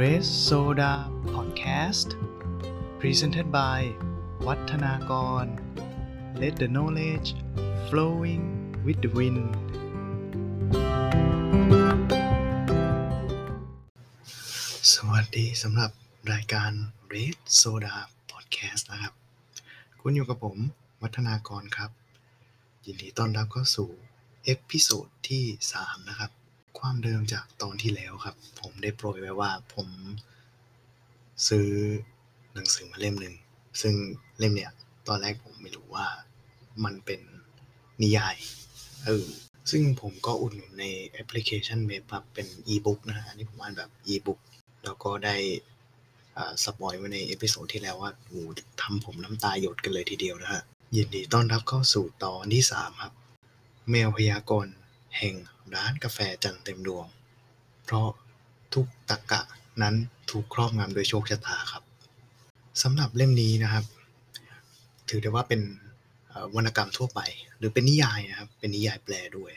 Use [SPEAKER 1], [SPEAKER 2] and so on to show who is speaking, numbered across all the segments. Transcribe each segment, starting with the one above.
[SPEAKER 1] Red Soda Podcast Presented by วัฒนากร Let the knowledge flowing with the wind สวัสดีสำหรับรายการ Red Soda Podcast นะครับ คุณอยู่กับผม วัฒนากรครับ ยินดีต้อนรับเข้าสู่ episode ที่ 3 นะครับ ความเดิมจากตอนที่แล้วครับ ผมได้โปรยไว้ว่าผมซื้อหนังสือมาเล่มหนึ่งซึ่งเล่มเนี่ยตอนแรกผมไม่รู้ว่ามันเป็นนิยายเออซึ่งผมก็อุดหนุนในแอปพลิเคชันเว็บครับเป็นอีบุ๊กนะฮะอันนี้ผมอ่านแบบอีบุ๊กแล้วก็ได้ spoil ไว้ใน episode ที่แล้วว่าโอ้โหทำผมน้ำตาหยดกันเลยทีเดียวนะฮะยินดีต้อนรับเข้าสู่ตอนที่ 3 ครับ แมวพยากรณ์ แห่งร้านกาแฟจันเต็มดวง เพราะทุกตะกะนั้นถูกครอบงำโดยโชคชะตาครับสำหรับเล่มนี้นะครับ ถือได้ว่าเป็นวรรณกรรมทั่วไป หรือเป็นนิยายนะครับ เป็นนิยายแปลด้วย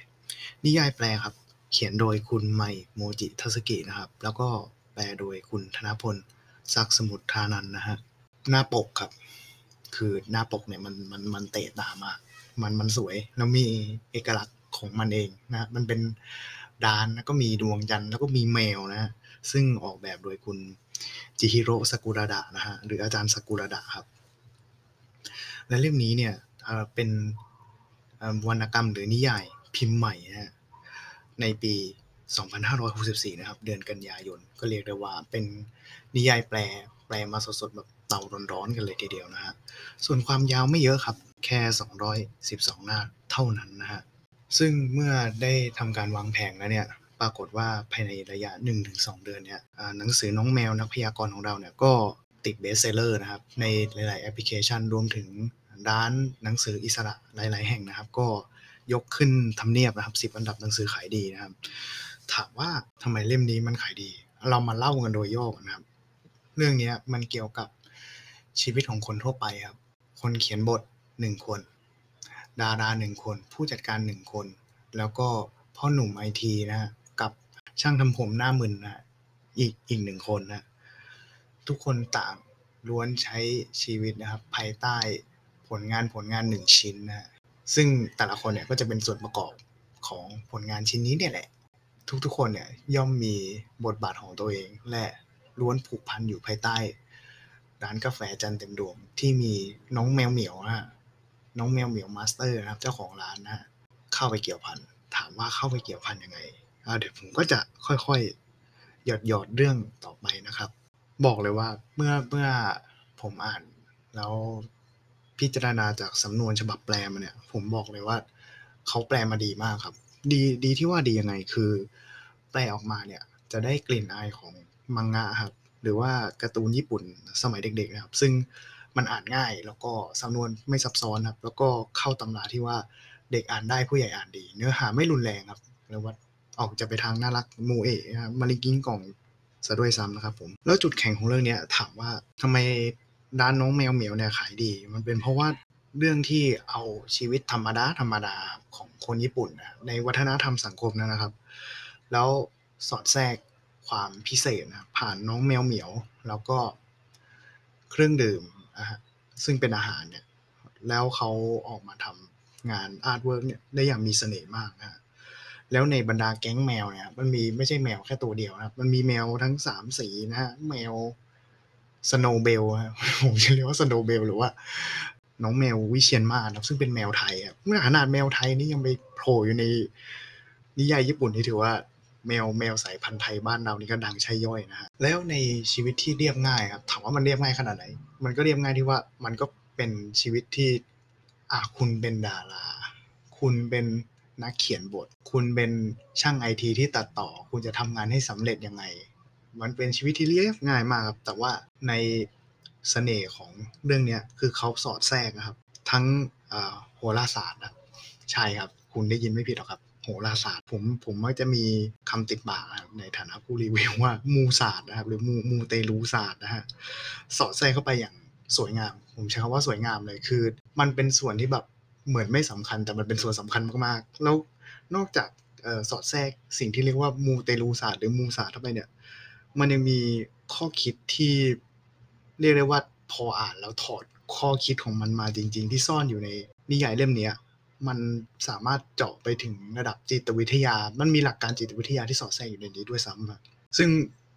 [SPEAKER 1] นิยายแปลครับ เขียนโดยคุณไมโมจิทัสกินะครับ แล้วก็แปลโดยคุณธนพลศักสมุทรทานันนะฮะหน้าปกครับ คือหน้าปกเนี่ยมันมันมันเตะตามากมันมันสวยแล้วมีเอกลักษณ์ ของมันเองนะมันเป็นดานแล้วก็มีดวงจันทร์แล้วก็มีแมวนะซึ่งออกแบบโดยคุณจิฮิโร่สกุระดะนะฮะหรืออาจารย์สกุระดะครับ และเล่มนี้เนี่ยเป็นวรรณกรรมหรือนิยายพิมพ์ใหม่นะฮะในปี 2564 นะครับ เดือนกันยายน ก็เรียกได้ว่าเป็นนิยายแปลแปลมาสดๆแบบเตาร้อนๆกันเลยทีเดียวนะฮะส่วนความยาวไม่เยอะครับ แค่ 212 หน้าเท่านั้นนะฮะ ซึ่งเมื่อได้ทำการวางแผงแล้วเนี่ยปรากฏว่าภายในระยะ 1-2 เดือนเนี่ยหนังสือน้องแมวนักพยากรณ์ของเราเนี่ยก็ติด bestseller นะครับในหลาย ๆ แอปพลิเคชันรวมถึงร้านหนังสืออิสระหลาย ๆ แห่งนะครับ ก็ยกขึ้นทำเนียบนะครับ 10 อันดับหนังสือขายดีนะครับ ถามว่าทำไมเล่มนี้มันขายดี เรามาเล่ากันโดยย่อนะครับ เรื่องนี้มันเกี่ยวกับชีวิตของคนทั่วไปครับ คนเขียนบทหนึ่งคน ดาราหนึ่งคน ผู้จัดการหนึ่งคน แล้วก็พ่อหนุ่มไอทีนะกับช่างทำผมหน้ามึนนะอีกอีกหนึ่งคนนะทุกคนต่างล้วนใช้ชีวิตนะครับ ภายใต้ผลงานผลงานหนึ่งชิ้นนะซึ่งแต่ละคนเนี่ยก็จะเป็นส่วนประกอบของผลงานชิ้นนี้เนี่ยแหละ ทุกๆคนเนี่ยย่อมมีบทบาทของตัวเอง และล้วนผูกพันอยู่ภายใต้ ร้านกาแฟจันทร์เต็มดวงที่มีน้องแมวเหมียวนะฮะ น้องแมวเหมียว master นะครับ เจ้าของร้านนะเข้าไปเกี่ยวพันถามว่าเข้าไปเกี่ยวพันยังไงเดี๋ยวผมก็จะค่อยๆ หยอดหยอดเรื่องต่อไปนะครับ บอกเลยว่าเมื่อเมื่อผมอ่านแล้วพิจารณาจากสำนวนฉบับแปลมาเนี่ย ผมบอกเลยว่าเขาแปลมาดีมากครับ ดีดีที่ว่าดียังไงคือ แปลออกมาเนี่ย จะได้กลิ่นอายของมังงะครับหรือว่าการ์ตูนญี่ปุ่นสมัยเด็กๆนะครับ ซึ่ง มันอ่านง่าย แล้วก็สำนวนไม่ซับซ้อนครับ แล้วก็เข้าตำราที่ว่าเด็กอ่านได้ผู้ใหญ่อ่านดี เนื้อหาไม่รุนแรงครับเรียกว่าออกจะไปทางน่ารักมูเอะมาริกิ้งกล่องซะด้วยซ้ำนะครับผม แล้วจุดแข็งของเรื่องนี้ถามว่าทำไมร้านน้องแมวเหมียวเนี่ยขายดี มันเป็นเพราะว่าเรื่องที่เอาชีวิตธรรมดาธรรมดาของคนญี่ปุ่นนะในวัฒนธรรมสังคมนั้นนะครับ แล้วสอดแทรกความพิเศษนะผ่านน้องแมวเหมียว แล้วก็เครื่องดื่ม ซึ่งเป็นอาหารเนี่ยแล้วเขาออกมาทำงาน artwork เนี่ยได้อย่างมีเสน่ห์มากนะฮะแล้วในบรรดาแก๊งแมวเนี่ยมันมีไม่ใช่แมวแค่ตัวเดียวนะครับมันมีแมวทั้งสามสีนะฮะแมว Snowbell ผมจะเรียกว่า Snowbell หรือว่า น้องแมววิเชียนมาศนะครับซึ่งเป็นแมวไทยครับขนาดแมวไทยนี่ยังไปโผล่อยู่ในนิยายญี่ปุ่นที่ถือว่า แมวแมวสายพันธุ์ไทยบ้านเรานี่ก็ดังใช่ย่อยนะฮะแล้วในชีวิตที่เรียบง่ายครับถามว่ามันเรียบง่ายขนาดไหน มันก็เรียบง่ายที่ว่ามันก็เป็นชีวิตที่อะคุณเป็นดารา คุณเป็นนักเขียนบท คุณเป็นช่างไอทีที่ตัดต่อ คุณจะทำงานให้สำเร็จยังไง มันเป็นชีวิตที่เรียบง่ายมากครับ แต่ว่าในเสน่ห์ของเรื่องเนี้ยคือเขาสอดแทรกนะครับ ทั้งอ่อโหราศาสตร์นะใช่ครับ คุณได้ยินไม่ผิดหรอกครับ โหราศาสตร์ผมผมมักจะมีคำติดปากในฐานะผู้รีวิวว่ามูศาสตร์นะครับหรือมูมูเตลูศาสตร์นะฮะสอดแทรกเข้าไปอย่างสวยงาม ผมใช้คำว่าสวยงามเลยคือ มันเป็นส่วนที่แบบเหมือนไม่สำคัญแต่มันเป็นส่วนสำคัญมากๆ แล้วนอกจากออสอดแทรกสิ่งที่เรียกว่ามูเตลูศาสตร์หรือมูศาสตร์เข้าไปเนี่ย มันยังมีข้อคิดที่เรียกได้ว่าพออ่านแล้วถอดข้อคิดของมันมาจริง ๆ ที่ซ่อนอยู่ในนิยายเล่มนี้ มันสามารถเจาะไปถึงระดับจิตวิทยา มันมีหลักการจิตวิทยาที่สอดแทรกอยู่ในนี้ด้วยซ้ำซึ่ง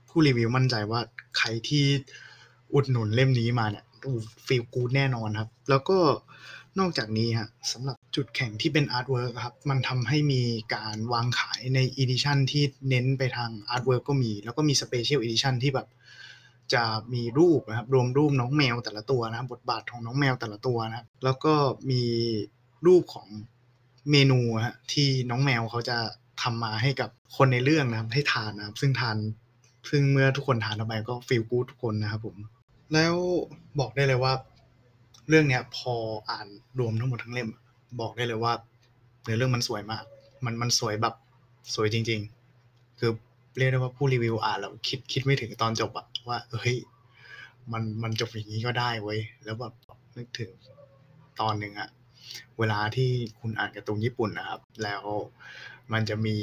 [SPEAKER 1] ผู้รีวิวมั่นใจว่าใครที่อุดหนุนเล่มนี้มาเนี่ย feel good แน่นอนครับ แล้วก็นอกจากนี้ฮะสำหรับจุดแข็งที่เป็น artwork ครับ มันทำให้มีการวางขายใน edition ที่เน้นไปทาง artwork ก็มี แล้วก็มี special edition ที่แบบจะมีรูปนะครับ รวมรูปน้องแมวแต่ละตัวนะครับ บทบาทของน้องแมวแต่ละตัวนะครับ แล้วก็มี รูปของเมนูฮะที่น้องแมวเขาจะทำมาให้กับคนในเรื่องนะครับ ให้ทานนะครับ ซึ่งทาน ซึ่งเมื่อทุกคนทานเข้าไปก็ฟีลกู๊ดทุกคนนะครับผม แล้วบอกได้เลยว่า เรื่องเนี้ย พออ่านรวมทั้งหมดทั้งเล่ม บอกได้เลยว่าเนื้อเรื่องมันสวยมาก มันมันสวยแบบสวยจริง ๆ คือเรียกได้ว่าผู้รีวิวอ่านแล้วคิดคิดไม่ถึงตอนจบอะว่าเฮ้ยมันมันจบอย่างนี้ก็ได้เว้ยแล้วแบบนึกถึงตอนหนึ่งอะ เวลาที่คุณอ่านการ์ตูนญี่ปุ่นนะครับ แล้วมันจะมี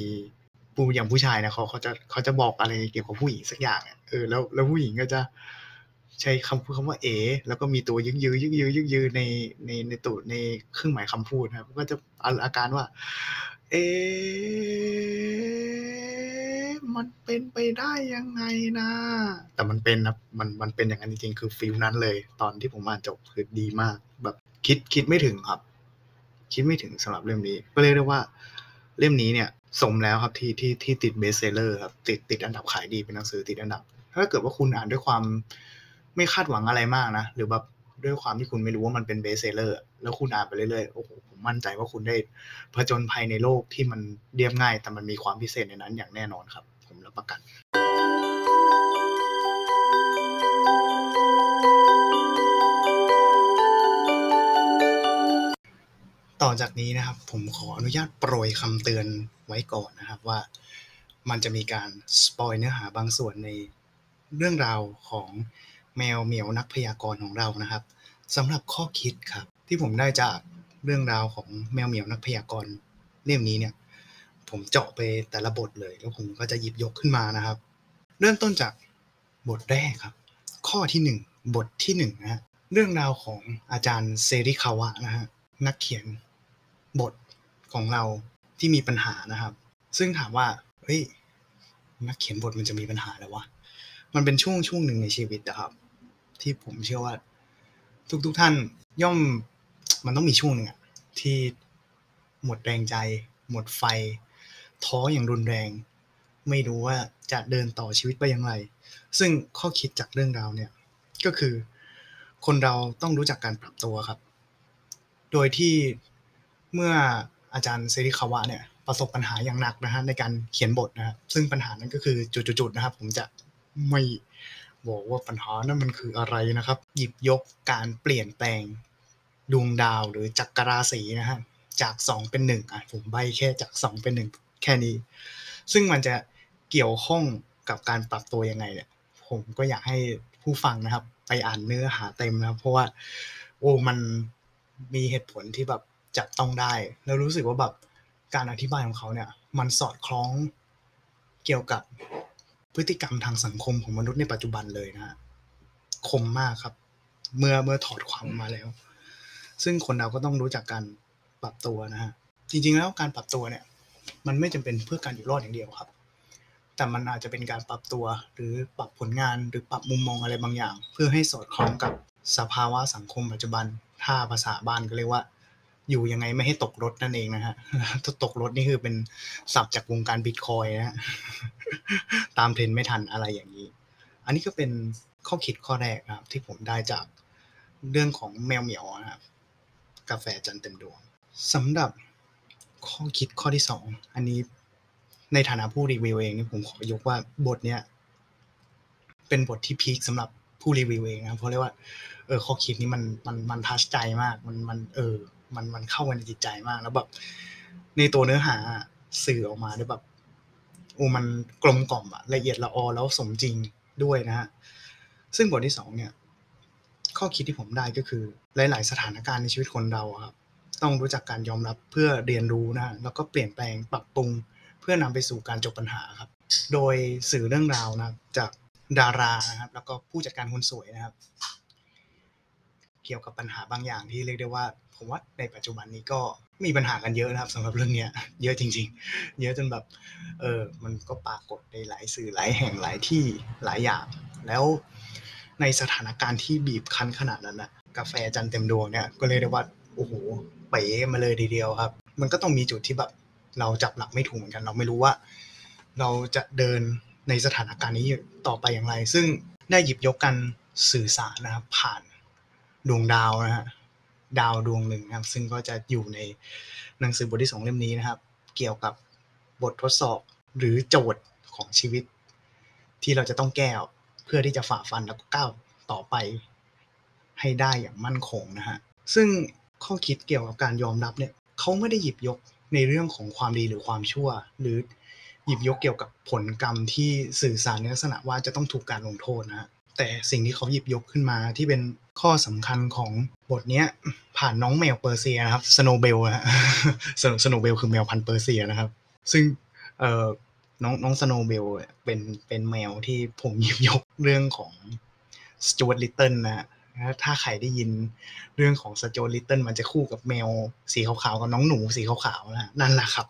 [SPEAKER 1] ผู้อย่างผู้ชายนะเขาเขาจะเขาจะบอกอะไรเกี่ยวกับผู้หญิงสักอย่างเออแล้วแล้วผู้หญิงก็จะใช้คำพูดคำว่าเอ แล้วก็มีตัวยึกยือยึกยือยึกยือในในในตัวในเครื่องหมายคำพูดนะครับ ก็จะอาการว่า เอ มันเป็นไปได้ยังไงนะ แต่มันเป็นนะมันมันเป็นอย่างนั้นจริงๆ คือ feel นั้นเลย ตอนที่ผมอ่านจบคือดีมาก แบบคิดคิดไม่ถึงครับ คิดไม่ถึงสำหรับเล่มนี้ ก็เรียกได้ว่าเล่มนี้เนี่ยสมแล้วครับที่ที่ที่ติด bestseller ครับติดติดอันดับขายดีเป็นหนังสือติดอันดับ ถ้าเกิดว่าคุณอ่านด้วยความไม่คาดหวังอะไรมากนะ หรือแบบด้วยความที่คุณไม่รู้ว่ามันเป็น bestseller แล้วคุณอ่านไปเรื่อยๆโอ้โหผมมั่นใจว่าคุณได้ผจญภัยในโลกที่มันเรียบง่าย แต่มันมีความพิเศษในนั้นอย่างแน่นอนครับ ผมรับประกัน ต่อจากนี้นะครับ ผมขออนุญาตโปรยคำเตือนไว้ก่อนนะครับว่ามันจะมีการสปอยเนื้อหาบางส่วนในเรื่องราวของแมวเหมียวนักพยากรณ์ของเรานะครับสำหรับข้อคิดครับ ที่ผมได้จากเรื่องราวของแมวเหมียวนักพยากรณ์เล่มนี้เนี่ย ผมเจาะไปแต่ละบทเลย แล้วผมก็จะหยิบยกขึ้นมานะครับ เริ่มต้นจากบทแรกครับ ข้อที่หนึ่งบทที่หนึ่งนะฮะเรื่องราวของอาจารย์เซริคาวะนะฮะนักเขียน บทของเราที่มีปัญหานะครับ ซึ่งถามว่าเฮ้ยนักเขียนบทมันจะมีปัญหาแล้ววะมันเป็นช่วงช่วงหนึ่งในชีวิตนะครับ ที่ผมเชื่อว่า ทุกทุกท่านย่อมมันต้องมีช่วงหนึ่งอะที่หมดแรงใจ หมดไฟ ท้ออย่างรุนแรง ไม่รู้ว่าจะเดินต่อชีวิตไปอย่างไร ซึ่งข้อคิดจากเรื่องราวเนี่ย ก็คือ คนเราต้องรู้จักการปรับตัวครับ โดยที่ เมื่ออาจารย์เซริคาวะเนี่ยประสบปัญหาอย่างหนักนะฮะในการเขียนบทนะครับซึ่งปัญหานั้นก็คือจุดๆนะครับผมจะไม่บอกว่าปัญหานั้นมันคืออะไรนะครับ หยิบยกการเปลี่ยนแปลงดวงดาวหรือจักรราศีนะฮะจากสองเป็นหนึ่งอะผมใบแค่จากสองเป็นหนึ่งแค่นี้ ซึ่งมันจะเกี่ยวข้องกับการปรับตัวยังไงเนี่ย ผมก็อยากให้ผู้ฟังนะครับ ไปอ่านเนื้อหาเต็มนะครับ เพราะว่า โอ้มันมีเหตุผลที่แบบ จับต้องได้ แล้วรู้สึกว่าแบบการอธิบายของเขาเนี่ย มันสอดคล้องเกี่ยวกับพฤติกรรมทางสังคมของมนุษย์ในปัจจุบันเลยนะคมมากครับ เมื่อเมื่อถอดความมาแล้ว ซึ่งคนเราก็ต้องรู้จักการปรับตัวนะฮะจริงๆแล้วการปรับตัวเนี่ย มันไม่จำเป็นเพื่อการอยู่รอดอย่างเดียวครับ แต่มันอาจจะเป็นการปรับตัวหรือปรับผลงานหรือปรับมุมมองอะไรบางอย่าง เพื่อให้สอดคล้องกับสภาวะสังคมปัจจุบัน ถ้าภาษาบ้านก็เรียกว่า อยู่ยังไงไม่ให้ตกรถนั่นเองนะฮะถ้าตกรถนี่คือเป็นศัพท์จากวงการบิตคอยนะฮะตามเทรนไม่ทันอะไรอย่างนี้ อันนี้ก็เป็นข้อคิดข้อแรกครับ ที่ผมได้จากเรื่องของแมวเหมียวนะครับกาแฟจันเต็มดวงสำหรับข้อคิดข้อที่สองอันนี้ในฐานะผู้รีวิวเองนี่ผมขอยกว่าบทเนี้ยเป็นบทที่พีคสำหรับผู้รีวิวเองนะเพราะเรียกว่าเออข้อคิดนี้มันมันมันทัชใจมาก มันมันเออ มันมันเข้ามาในจิตใจมาก แล้วแบบในตัวเนื้อหาสื่อออกมาได้แบบโอ้มันกลมกล่อมอะละเอียดละออแล้วสมจริงด้วยนะฮะซึ่งบทที่สองเนี่ย ข้อคิดที่ผมได้ก็คือ หลาย ๆ สถานการณ์ในชีวิตคนเราครับ ต้องรู้จักการยอมรับเพื่อเรียนรู้นะแล้วก็เปลี่ยนแปลงปรับปรุง เพื่อนำไปสู่การจบปัญหาครับ โดยสื่อเรื่องราวนะจากดารานะครับ แล้วก็ผู้จัดการคนสวยนะครับ เกี่ยวกับปัญหาบางอย่างที่เรียกได้ว่า ผมว่าในปัจจุบันนี้ก็มีปัญหากันเยอะนะครับสำหรับเรื่องเนี้ย เยอะจริง ๆ เยอะจนแบบเออมันก็ปรากฏในหลายสื่อหลายแห่งหลายที่หลายอย่าง แล้วในสถานการณ์ที่บีบคั้นขนาดนั้นนะกาแฟจันเต็มดวงเนี่ยก็เรียได้ว่าโอ้โหเป๋มาเลยทีเดียวครับ มันก็ต้องมีจุดที่แบบเราจับหลักไม่ถูกเหมือนกัน เราไม่รู้ว่า เราจะเดินในสถานการณ์นี้ต่อไปอย่างไร ซึ่งได้หยิบยกกันสื่อสารนะครับผ่านดวงดาวนะฮะ ดาวดวงหนึ่งนะครับ ซึ่งก็จะอยู่ในหนังสือบทที่สองเล่มนี้นะครับ เกี่ยวกับบททดสอบหรือโจทย์ของชีวิต ที่เราจะต้องแก้เพื่อที่จะฝ่าฟันแล้วก็ก้าวต่อไปให้ได้อย่างมั่นคงนะฮะซึ่งข้อคิดเกี่ยวกับการยอมรับเนี่ยเขาไม่ได้หยิบยกในเรื่องของความดีหรือความชั่ว หรือหยิบยกเกี่ยวกับผลกรรมที่สื่อสารในลักษณะว่าจะต้องถูกการลงโทษนะฮะ แต่สิ่งที่เขาหยิบยกขึ้นมาที่เป็นข้อสำคัญของบทเนี้ย ผ่านน้องแมวเปอร์เซียนะครับ Snowbell นะฮะ Snowbell คือแมวพันธุ์เปอร์เซียนะครับ ซึ่งเอ่อน้องน้อง Snowbellเป็นเป็นแมวที่ผมหยิบยกเรื่องของ Stuart Little นะฮะ ถ้าใครได้ยินเรื่องของ Stuart Little มันจะคู่กับแมวสีขาวๆกับน้องหนูสีขาวๆนะนั่นแหละครับ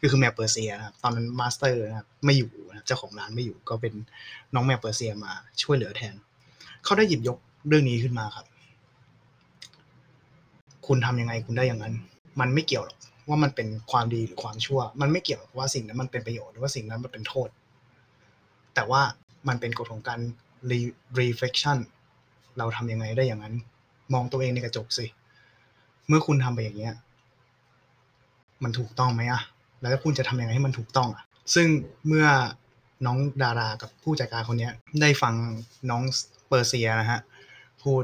[SPEAKER 1] ก็คือแมวเปอร์เซียนะครับตอนนั้น master นะครับไม่อยู่นะเจ้าของร้านไม่อยู่ก็เป็นน้องแมวเปอร์เซียมาช่วยเหลือแทน เขาได้หยิบยกเรื่องนี้ขึ้นมาครับ คุณทำยังไงคุณได้อย่างนั้น มันไม่เกี่ยวหรอกว่ามันเป็นความดีหรือความชั่ว มันไม่เกี่ยวว่าสิ่งนั้นมันเป็นประโยชน์หรือว่าสิ่งนั้นมันเป็นโทษ แต่ว่ามันเป็นกฎของการ reflection เราทำยังไงได้อย่างนั้น มองตัวเองในกระจกสิ เมื่อคุณทำไปอย่างเงี้ย มันถูกต้องไหมอะแล้วคุณจะทำยังไงให้มันถูกต้องอะซึ่งเมื่อน้องดารากับผู้จัดการคนนี้ได้ฟังน้องเปอร์เซียนะฮะพูด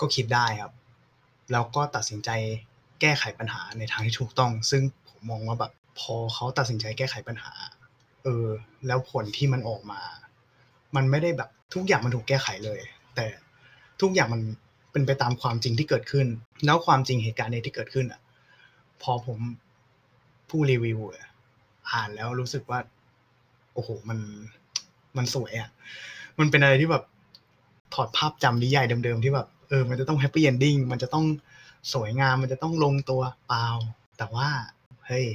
[SPEAKER 1] ก็คิดได้ครับ แล้วก็ตัดสินใจแก้ไขปัญหาในทางที่ถูกต้อง ซึ่งผมมองว่าแบบพอเขาตัดสินใจแก้ไขปัญหา เออ แล้วผลที่มันออกมา มันไม่ได้แบบทุกอย่างมันถูกแก้ไขเลย แต่ ทุกอย่างมันเป็นไปตามความจริงที่เกิดขึ้น แล้วความจริงเหตุการณ์ในที่เกิดขึ้นอะ พอผมผู้รีวิวอ่านแล้วรู้สึกว่า โอ้โห มันมันสวยอะ มันเป็นอะไรที่แบบถอดภาพจำนิยายเดิมๆที่แบบเออ มันจะต้อง happy ending มันจะต้องสวยงาม มันจะต้องลงตัวเปล่า แต่ว่า เฮ้ย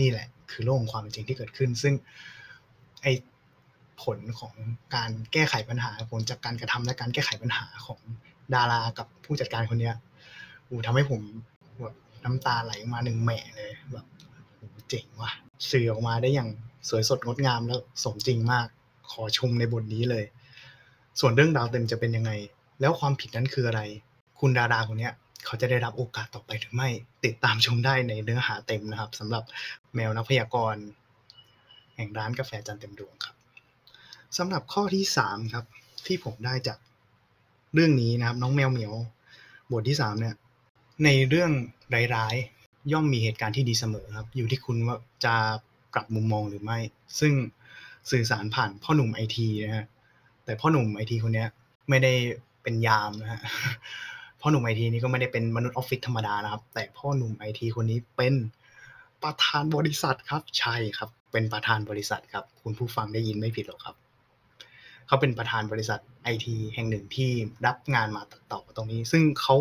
[SPEAKER 1] นี่แหละ คือโลกของความจริงที่เกิดขึ้น ซึ่ง ไอ ผลของการแก้ไขปัญหาผลจากการกระทำและการแก้ไขปัญหาของดารากับผู้จัดการคนเนี้ยอูทำให้ผมแบบน้ำตาไหลมาหนึ่งแหมะเลยแบบเจ๋งว่ะสื่อออกมาได้อย่างสวยสดงดงามแล้วสมจริงมากขอชมในบทนี้เลย ส่วนเรื่องดาวเต็มจะเป็นยังไง แล้วความผิดนั้นคืออะไร คุณดาราคนเนี้ยเขาจะได้รับโอกาสต่อไปหรือไม่ ติดตามชมได้ในเนื้อหาเต็มนะครับสำหรับแมวนักพยากรณ์แห่งร้านกาแฟจันเต็มดวงครับ สำหรับข้อที่สามครับ ที่ผมได้จากเรื่องนี้นะครับ น้องแมวเหมียว บทที่สามเนี่ย ในเรื่องร้ายๆย่อมมีเหตุการณ์ที่ดีเสมอครับ อยู่ที่คุณว่าจะปรับมุมมองหรือไม่ ซึ่งสื่อสารผ่านพ่อหนุ่มไอทีนะฮะแต่พ่อหนุ่มไอทีคนนี้ไม่ได้เป็นยามนะฮะพ่อหนุ่มไอทีนี้ก็ไม่ได้เป็นมนุษย์ออฟฟิศธรรมดานะครับ แต่พ่อหนุ่มไอทีคนนี้เป็นประธานบริษัทครับใช่ครับ เป็นประธานบริษัทครับ คุณผู้ฟังได้ยินไม่ผิดหรอกครับ เขาเป็นประธานบริษัทไอทีแห่งหนึ่งที่รับงานมาตัดต่อตรงนี้ ซึ่งเขา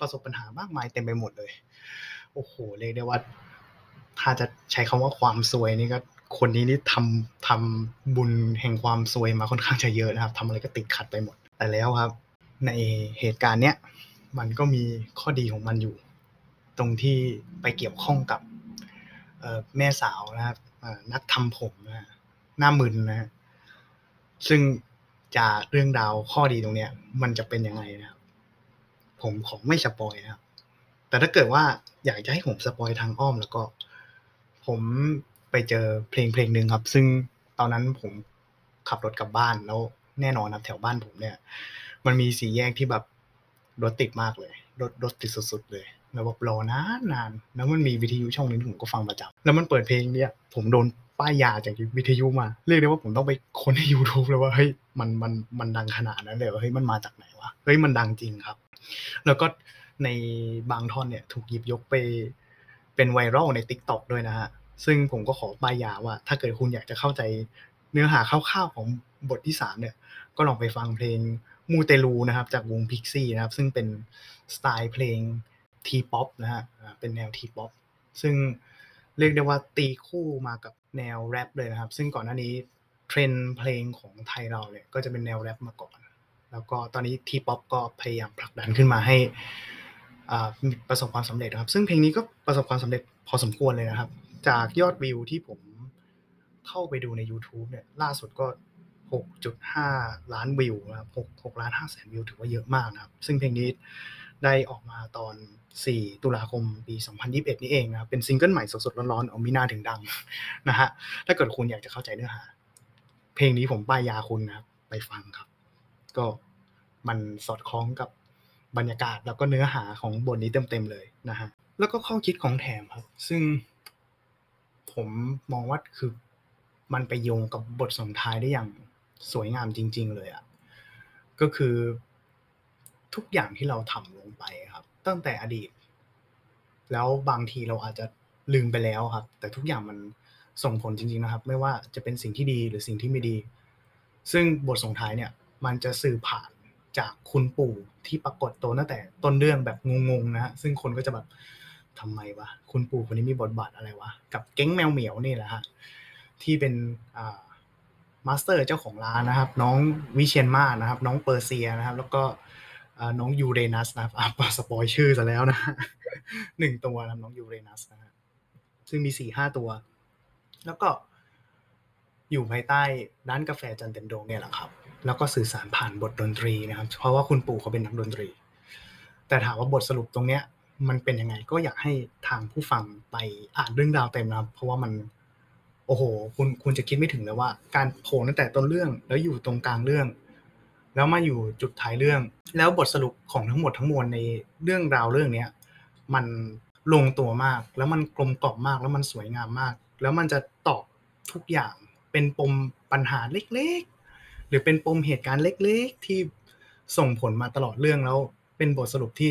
[SPEAKER 1] ประสบปัญหามากมายเต็มไปหมดเลย โอ้โหเรียกได้ว่า ถ้าจะใช้คำว่าความซวยนี่ก็คนนี้นี่ทำทำบุญแห่งความซวยมาค่อนข้างจะเยอะนะครับทำอะไรก็ติดขัดไปหมด แต่แล้วครับ ในเหตุการณ์เนี้ยมันก็มีข้อดีของมันอยู่ ตรงที่ไปเกี่ยวข้องกับแม่สาวนะครับนักทำผมนะหน้ามึนนะ ซึ่งจากเรื่องราวข้อดีตรงเนี้ย มันจะเป็นยังไงนะครับ ผมขอไม่สปอยนะครับ แต่ถ้าเกิดว่าอยากจะให้ผมสปอยทางอ้อมแล้วก็ ผมไปเจอเพลงเพลงหนึ่งครับ ซึ่งตอนนั้นผมขับรถกลับบ้านแล้วแน่นอนนะแถวบ้านผมเนี่ย มันมีสี่แยกที่แบบรถติดมากเลย รถรถติดสุดๆเลย แล้วแบบรอนานนาน แล้วมันมีวิทยุช่องนึงผมก็ฟังประจำแล้วมันเปิดเพลงเนี้ยผมโดน ป้ายยาจากวิทยุมา เรียกได้ว่าผมต้องไปค้นใน YouTube เลยว่าเฮ้ยมันมันมันดังขนาดนั้นเลยว่าเฮ้ยมันมาจากไหนวะเฮ้ยมันดังจริงครับ แล้วก็ในบางท่อนเนี่ยถูกหยิบยกไปเป็นไวรัลใน t ิ k t o k ด้วยนะฮะ ซึ่งผมก็ขอป้ายยาว่า ถ้าเกิดคุณอยากจะเข้าใจเนื้อหาคร่าวๆของบทที่3เนี่ย ก็ลองไปฟังเพลงมูเตลูนะครับ จากวงพิกซี่นะครับ ซึ่งเป็นสไตล์เพลงทีป๊อปนะฮะเป็นแนว T-pop ซึ่งเรียกได้ว่าตีคู่มากับ แนวแรปเลยนะครับ ซึ่งก่อนหน้านี้เทรนเพลงของไทยเราเนี่ยก็จะเป็นแนวแรปมาก่อน แล้วก็ตอนนี้ T-pop ก็พยายามผลักดันขึ้นมาให้ประสบความสำเร็จนะครับ ซึ่งเพลงนี้ก็ประสบความสำเร็จพอสมควรเลยนะครับ จากยอดวิวที่ผมเข้าไปดูใน YouTube เนี่ยล่าสุดก็ 6.5 ล้านวิวนะครับ6 6ล้าน5แสนวิวถือว่าเยอะมากนะครับ ซึ่งเพลงนี้ ได้ออกมาตอน 4 ตุลาคมปี 2021 นี่เองนะครับเป็นซิงเกิลใหม่สดๆร้อนๆเอามีนาถึงดังนะฮะถ้าเกิดคุณอยากจะเข้าใจเนื้อหา เพลงนี้ผมป้ายยาคุณนะครับไปฟังครับ ก็มันสอดคล้องกับบรรยากาศแล้วก็เนื้อหาของบทนี้เต็มๆเลยนะฮะแล้วก็ข้อคิดของแถมครับ ซึ่งผมมองว่าคือมันไปโยงกับบทส่งท้ายได้อย่างสวยงามจริง ๆ เลยอะ่ะก็คือ ทุกอย่างที่เราทำลงไปครับ ตั้งแต่อดีต แล้วบางทีเราอาจจะลืมไปแล้วครับ แต่ทุกอย่างมันส่งผลจริง ๆนะครับ ไม่ว่าจะเป็นสิ่งที่ดีหรือสิ่งที่ไม่ดี ซึ่งบทส่งท้ายเนี่ย มันจะสื่อผ่านจากคุณปู่ที่ปรากฏตัวตั้งแต่ต้นเรื่องแบบงงๆนะฮะซึ่งคนก็จะแบบทำไมวะคุณปู่คนนี้มีบทบาทอะไรวะกับเก้งแมวเหมียวนี่แหละฮะที่เป็นอ่า master เจ้าของร้านนะครับ น้องวิเชียรมาศนะครับ น้องเปอร์เซียนะครับ แล้วก็ น้องยูเรนัสนะครับอ่า spoil ชื่อซะแล้วนะหนึ่งตัวนะน้องยูเรนัสนะฮะซึ่งมีสี่ห้าตัว แล้วก็อยู่ภายใต้ร้านกาแฟจันทร์เต็มดวงเนี่ยแหละครับ แล้วก็สื่อสารผ่านบทดนตรีนะครับ เพราะว่าคุณปู่เขาเป็นนักดนตรี แต่ถามว่าบทสรุปตรงเนี้ย มันเป็นยังไงก็อยากให้ทางผู้ฟังไปอ่านเรื่องราวเต็มนะครับเพราะว่ามัน โอ้โห คุณคุณจะคิดไม่ถึงเลยว่า การโผล่ตั้งแต่ต้นเรื่องแล้วอยู่ตรงกลางเรื่อง แล้วมาอยู่จุดท้ายเรื่อง แล้วบทสรุปของทั้งหมดทั้งมวลในเรื่องราวเรื่องเนี้ยมันลงตัวมาก แล้วมันกลมกล่อมมาก แล้วมันสวยงามมาก แล้วมันจะตอบทุกอย่างเป็นปมปัญหาเล็กๆ หรือเป็นปมเหตุการณ์เล็กๆ ที่ส่งผลมาตลอดเรื่องแล้ว เป็นบทสรุปที่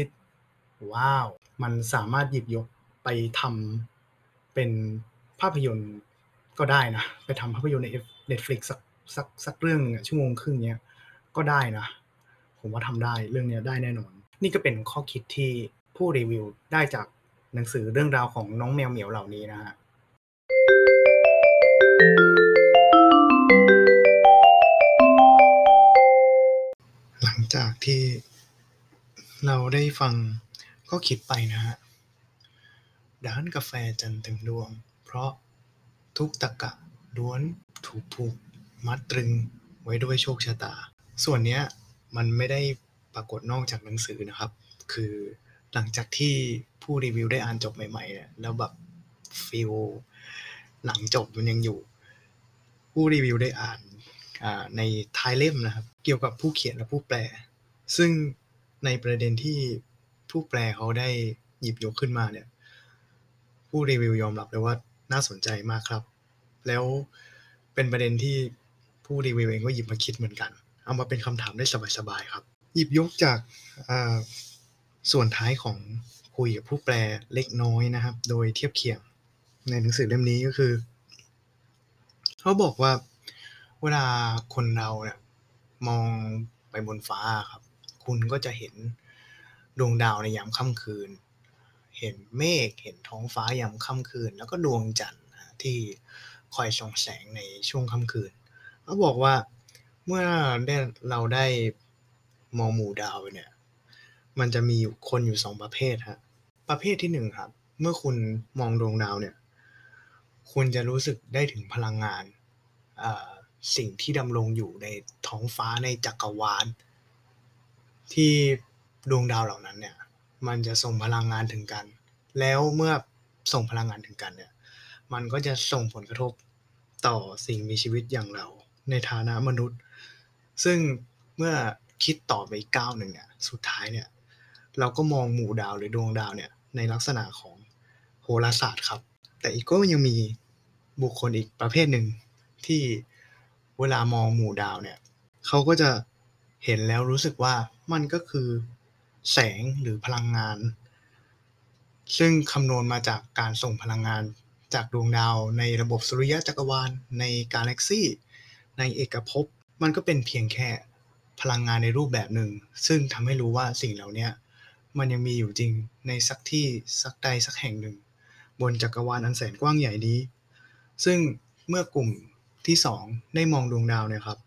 [SPEAKER 1] ว้าว มันสามารถหยิบยกไปทำเป็นภาพยนตร์ก็ได้นะ ไปทำภาพยนตร์ใน Netflix สักสักสักเรื่องชั่วโมงครึ่งเนี้ย ก็ได้นะ ผมว่าทำได้เรื่องนี้ได้แน่นอน นี่ก็เป็นข้อคิดที่ผู้รีวิวได้จากหนังสือเรื่องราวของน้องแมวเหมียวเหล่านี้นะฮะหลังจากที่เราได้ฟังก็คิดไปนะฮะด้านกาแฟจันเต็มดวง เพราะทุกตะกะล้วนถูกผูกมัดตรึงไว้ด้วยโชคชะตา ส่วนนี้มันไม่ได้ปรากฏนอกจากหนังสือนะครับ คือหลังจากที่ผู้รีวิวได้อ่านจบใหม่ๆเนี่ยแล้วแบบฟิลหลังจบมันยังอยู่ ผู้รีวิวได้อ่านในท้ายเล่มนะครับ เกี่ยวกับผู้เขียนและผู้แปล ซึ่งในประเด็นที่ผู้แปลเขาได้หยิบยกขึ้นมาเนี่ย ผู้รีวิวยอมรับเลยว่าน่าสนใจมากครับ แล้วเป็นประเด็นที่ผู้รีวิวเองก็หยิบมาคิดเหมือนกัน เอามาเป็นคำถามได้สบายๆครับ หยิบยกจากส่วนท้ายของคุยกับผู้แปลเล็กน้อยนะครับ โดยเทียบเคียงในหนังสือเล่มนี้ก็คือ เขาบอกว่าเวลาคนเราเนี่ยมองไปบนฟ้าครับ คุณก็จะเห็นดวงดาวในยามค่ำคืน เห็นเมฆเห็นท้องฟ้ายามค่ำคืน แล้วก็ดวงจันทร์ที่คอยส่องแสงในช่วงค่ำคืนเขาบอกว่า เมื่อได้เราได้มองหมู่ดาวเนี่ย มันจะมีคนอยู่สองประเภทฮะ ประเภทที่หนึ่งครับ เมื่อคุณมองดวงดาวเนี่ย คุณจะรู้สึกได้ถึงพลังงานสิ่งที่ดำรงอยู่ในท้องฟ้าในจักรวาล ที่ดวงดาวเหล่านั้นเนี่ย มันจะส่งพลังงานถึงกัน แล้วเมื่อส่งพลังงานถึงกันเนี่ย มันก็จะส่งผลกระทบต่อสิ่งมีชีวิตอย่างเราในฐานะมนุษย์ ซึ่งเมื่อคิดต่อไปอีกก้าวหนึ่งเนี่ยสุดท้ายเนี่ยเราก็มองหมู่ดาวหรือดวงดาวเนี่ยในลักษณะของโหราศาสตร์ครับ แต่อีกก็ยังมีบุคคลอีกประเภทหนึ่งที่เวลามองหมู่ดาวเนี่ยเขาก็จะเห็นแล้วรู้สึกว่ามันก็คือแสงหรือพลังงาน ซึ่งคำนวณมาจากการส่งพลังงานจากดวงดาวในระบบสุริยะจักรวาลในกาแล็กซี่ในเอกภพ มันก็เป็นเพียงแค่พลังงานในรูปแบบหนึ่ง ซึ่งทำให้รู้ว่าสิ่งเหล่านี้มันยังมีอยู่จริงในสักที่สักใดสักแห่งหนึ่ง บนจักรวาลอันแสนกว้างใหญ่นี้ ซึ่งเมื่อกลุ่มที่สองได้มองดวงดาวเนี่ยครับ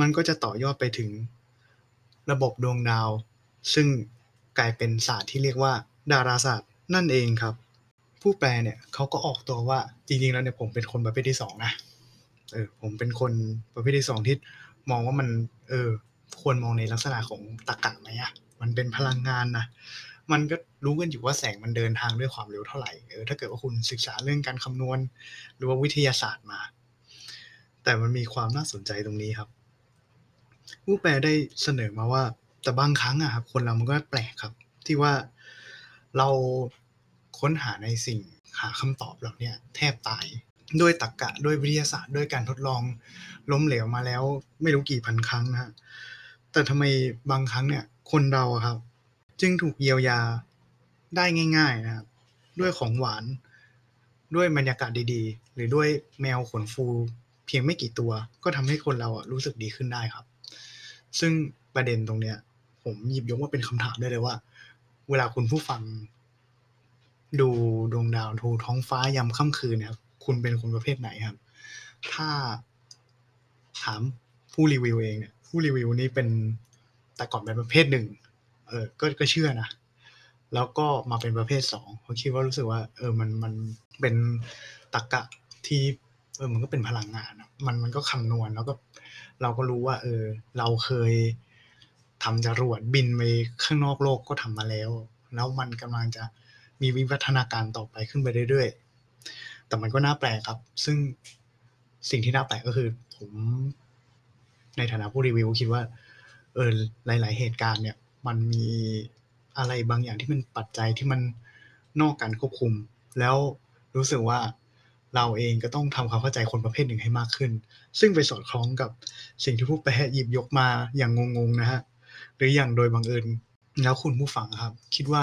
[SPEAKER 1] มันก็จะต่อยอดไปถึงระบบดวงดาว ซึ่งกลายเป็นศาสตร์ที่เรียกว่า ดาราศาสตร์นั่นเองครับ ผู้แปลเนี่ยเขาก็ออกตัวว่าจริงๆแล้วเนี่ยผมเป็นคนประเภทที่สองนะ เออผมเป็นคนประเภทที่สองที่มองว่ามัน เออ ควรมองในลักษณะของตรรกะไหมอะมันเป็นพลังงานนะมันก็รู้กันอยู่ว่าแสงมันเดินทางด้วยความเร็วเท่าไหร่เออถ้าเกิดว่าคุณศึกษาเรื่องการคำนวณ หรือว่าวิทยาศาสตร์มา แต่มันมีความน่าสนใจตรงนี้ครับผู้แปลได้เสนอมาว่า แต่บางครั้งอะครับคนเรามันก็แปลกครับ ที่ว่าเราค้นหาในสิ่งหาคำตอบเหล่านี้แทบตาย ด้วยตรรกกะด้วยวิทยาศาสตร์ ด้วยการทดลองล้มเหลวมาแล้ว ไม่รู้กี่พันครั้งนะฮะแต่ทำไมบางครั้งเนี่ย คนเราครับ จึงถูกเยียวยาได้ง่าย ๆ นะครับ ด้วยของหวาน ด้วยบรรยากาศดีๆ หรือด้วยแมวขนฟู เพียงไม่กี่ตัว ก็ทำให้คนเราอะรู้สึกดีขึ้นได้ครับ ซึ่งประเด็นตรงเนี้ย ผมหยิบยกว่าเป็นคำถามได้เลยว่า เวลาคุณผู้ฟัง ดูดวงดาวทูท้องฟ้ายามค่ำคืนนะครับ คุณเป็นคนประเภทไหนครับ ถ้าถามผู้รีวิวเองเนี่ยผู้รีวิวนี่เป็นแต่ก่อนเป็นประเภทหนึ่งเออก็ก็เชื่อนะ แล้วก็มาเป็นประเภทสองเพราคิดว่ารู้สึกว่า เออมันมันเป็นตรกกะที่เออมันก็เป็นพลังงานมันมันก็คำนวณแล้วก็เราก็รู้ว่า เออ เราเคยทำจรวดบินไปข้างนอกโลกก็ทำมาแล้ว แล้วมันกำลังจะมีวิวัฒนาการต่อไปขึ้นไปเรื่อย แต่มันก็น่าแปลกครับ ซึ่งสิ่งที่น่าแปลกก็คือ ผมในฐานะผู้รีวิวคิดว่า เออหลาย ๆ เหตุการณ์เนี่ย มันมีอะไรบางอย่างที่มันปัจจัยที่มันนอกการควบคุม แล้วรู้สึกว่าเราเองก็ต้องทำความเข้าใจคนประเภทหนึ่งให้มากขึ้น ซึ่งไปสอดคล้องกับสิ่งที่ผู้แปลหยิบยกมาอย่างงงๆนะฮะ หรืออย่างโดยบังเอิญ แล้วคุณผู้ฟังครับ คิดว่า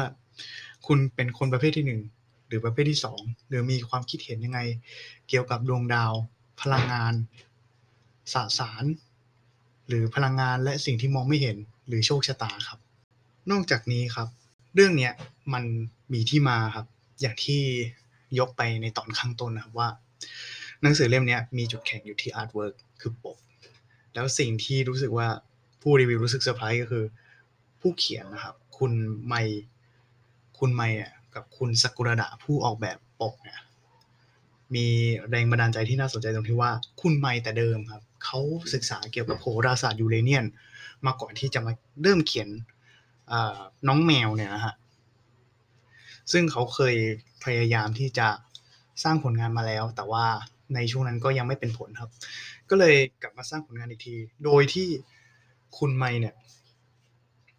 [SPEAKER 1] คุณเป็นคนประเภทที่หนึ่ง หรือประเภทที่สองหรือมีความคิดเห็นยังไง เกี่ยวกับดวงดาว พลังงาน สสาร หรือพลังงานและสิ่งที่มองไม่เห็นหรือโชคชะตาครับ นอกจากนี้ครับ เรื่องเนี้ยมันมีที่มาครับ อย่างที่ยกไปในตอนข้างต้นนะครับว่า หนังสือเล่มนี้มีจุดแข็งอยู่ที่ artwork คือปก แล้วสิ่งที่รู้สึกว่าผู้รีวิวรู้สึกเซอร์ไพรส์ก็คือ ผู้เขียนนะครับ คุณไมคุณไมอะ กับคุณสกุระดะผู้ออกแบบปกเนี่ยมีแรงบันดาลใจที่น่าสนใจตรงที่ว่า คุณไม่แต่เดิมครับเขาศึกษาเกี่ยวกับโหราศาสตร์ยูเรเนียน มาก่อนที่จะมาเริ่มเขียนน้องแมวเนี่ยนะฮะซึ่งเขาเคยพยายามที่จะสร้างผลงานมาแล้ว แต่ว่าในช่วงนั้นก็ยังไม่เป็นผลครับ ก็เลยกลับมาสร้างผลงานอีกที โดยที่คุณไม่เนี่ย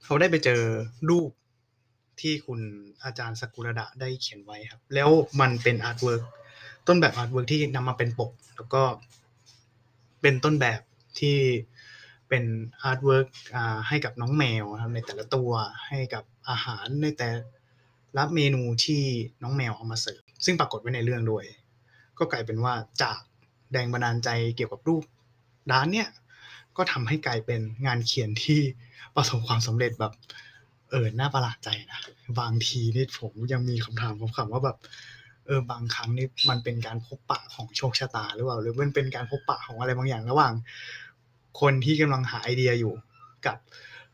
[SPEAKER 1] เขาได้ไปเจอรูป ที่คุณอาจารย์สกุลดะได้เขียนไว้ครับ แล้วมันเป็น artwork ต้นแบบ artwork ที่นำมาเป็นปก แล้วก็เป็นต้นแบบที่เป็น artwork ให้กับน้องแมวครับในแต่ละตัวให้กับอาหารในแต่ละเมนูที่น้องแมวเอามาเสิร์ฟซึ่งปรากฏไว้ในเรื่องด้วย ก็กลายเป็นว่าจากแรงบันดาลใจเกี่ยวกับรูปวาดเนี้ยก็ทำให้กลายเป็นงานเขียนที่ประสบความสำเร็จแบบ เออน่าประหลาดใจนะบางทีนี่ผมยังมีคำถามผมคำว่าแบบเออบางครั้งนี่มันเป็นการพบปะของโชคชะตาหรือเปล่าหรือมันเป็นการพบปะของอะไรบางอย่างระหว่าง คนที่กำลังหาไอเดียอยู่กับ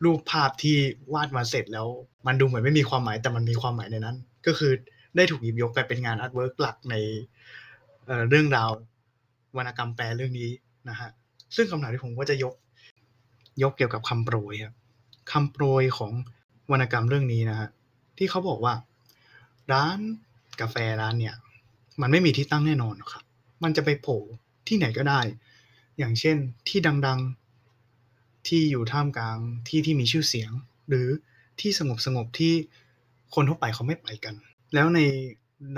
[SPEAKER 1] รูปภาพที่วาดมาเสร็จแล้ว มันดูเหมือนไม่มีความหมายแต่มันมีความหมายในนั้น ก็คือได้ถูกหยิบยกไปเป็นงาน artwork หลักในเรื่องราววรรณกรรมแปลเรื่องนี้นะฮะซึ่งคำถามที่ผมก็จะยกยกเกี่ยวกับคำโปรยครับคำโปรยของ วรรณกรรมเรื่องนี้นะฮะที่เขาบอกว่า ร้านกาแฟร้านเนี่ย มันไม่มีที่ตั้งแน่นอนครับ มันจะไปโผล่ที่ไหนก็ได้ อย่างเช่นที่ดังๆที่อยู่ท่ามกลางที่ที่มีชื่อเสียง หรือที่สงบสงบที่คนทั่วไปเขาไม่ไปกัน แล้วใน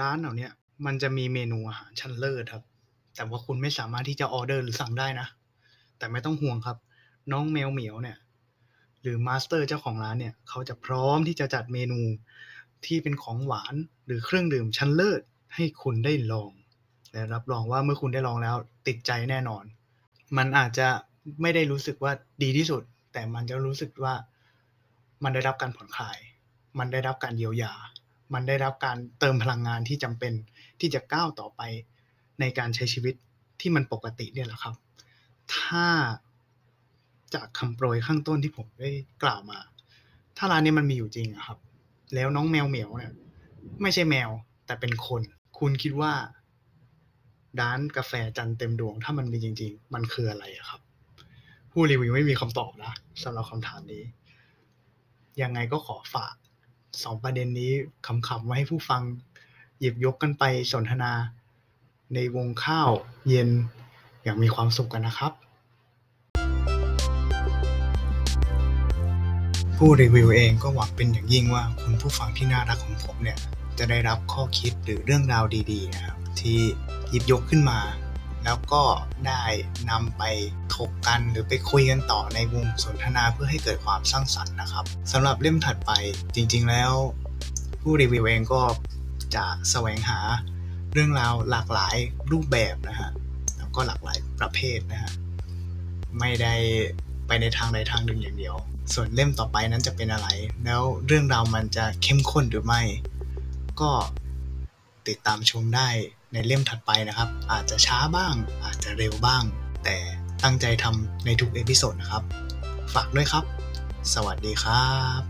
[SPEAKER 1] ร้านเหล่านี้มันจะมีเมนูอาหารชั้นเลิศครับ แต่ว่าคุณไม่สามารถที่จะออเดอร์หรือสั่งได้นะ แต่ไม่ต้องห่วงครับ น้องแมวเหมียวเนี่ย หรือ master เจ้าของร้านเนี่ยเขาจะพร้อมที่จะจัดเมนูที่เป็นของหวานหรือเครื่องดื่มชั้นเลิศให้คุณได้ลองและรับรองว่าเมื่อคุณได้ลองแล้วติดใจแน่นอน มันอาจจะไม่ได้รู้สึกว่าดีที่สุด แต่มันจะรู้สึกว่ามันได้รับการผ่อนคลาย มันได้รับการเยียวยา มันได้รับการเติมพลังงานที่จำเป็นที่จะก้าวต่อไปในการใช้ชีวิตที่มันปกติเนี่ยแหละครับ ถ้า จากคำโปรยข้างต้นที่ผมได้กล่าวมา ถ้าร้านนี้มันมีอยู่จริงอะครับ แล้วน้องแมวเหมียวเนี่ยไม่ใช่แมวแต่เป็นคน คุณคิดว่า ร้านกาแฟจันเต็มดวง ถ้ามันมีจริง ๆ มันคืออะไรครับ ผู้รีวิวไม่มีคำตอบนะสำหรับคำถามนี้ ยังไงก็ขอฝากสองประเด็นนี้คำๆไว้ให้ผู้ฟัง หยิบยกกันไปสนทนาในวงข้าวเย็นอย่างมีความสุขกันนะครับ ผู้รีวิวเองก็หวังเป็นอย่างยิ่งว่าคุณผู้ฟังที่น่ารักของผมเนี่ย จะได้รับข้อคิดหรือเรื่องราวดีๆนะครับที่หยิบยกขึ้นมา แล้วก็ได้นำไปถกกันหรือไปคุยกันต่อในวงสนทนาเพื่อให้เกิดความสร้างสรรค์นะครับสำหรับเล่มถัดไปจริงๆแล้ว ผู้รีวิวเองก็จะแสวงหาเรื่องราวหลากหลายรูปแบบนะฮะแล้วก็หลากหลายประเภทนะฮะไม่ได้ไปในทางใดทางหนึ่งอย่างเดียว ส่วนเล่มต่อไปนั้นจะเป็นอะไร แล้วเรื่องราวมันจะเข้มข้นหรือไม่ ก็ติดตามชมได้ในเล่มถัดไปนะครับ อาจจะช้าบ้าง อาจจะเร็วบ้าง แต่ตั้งใจทำในทุก episode นะครับ ฝากด้วยครับ สวัสดีครับ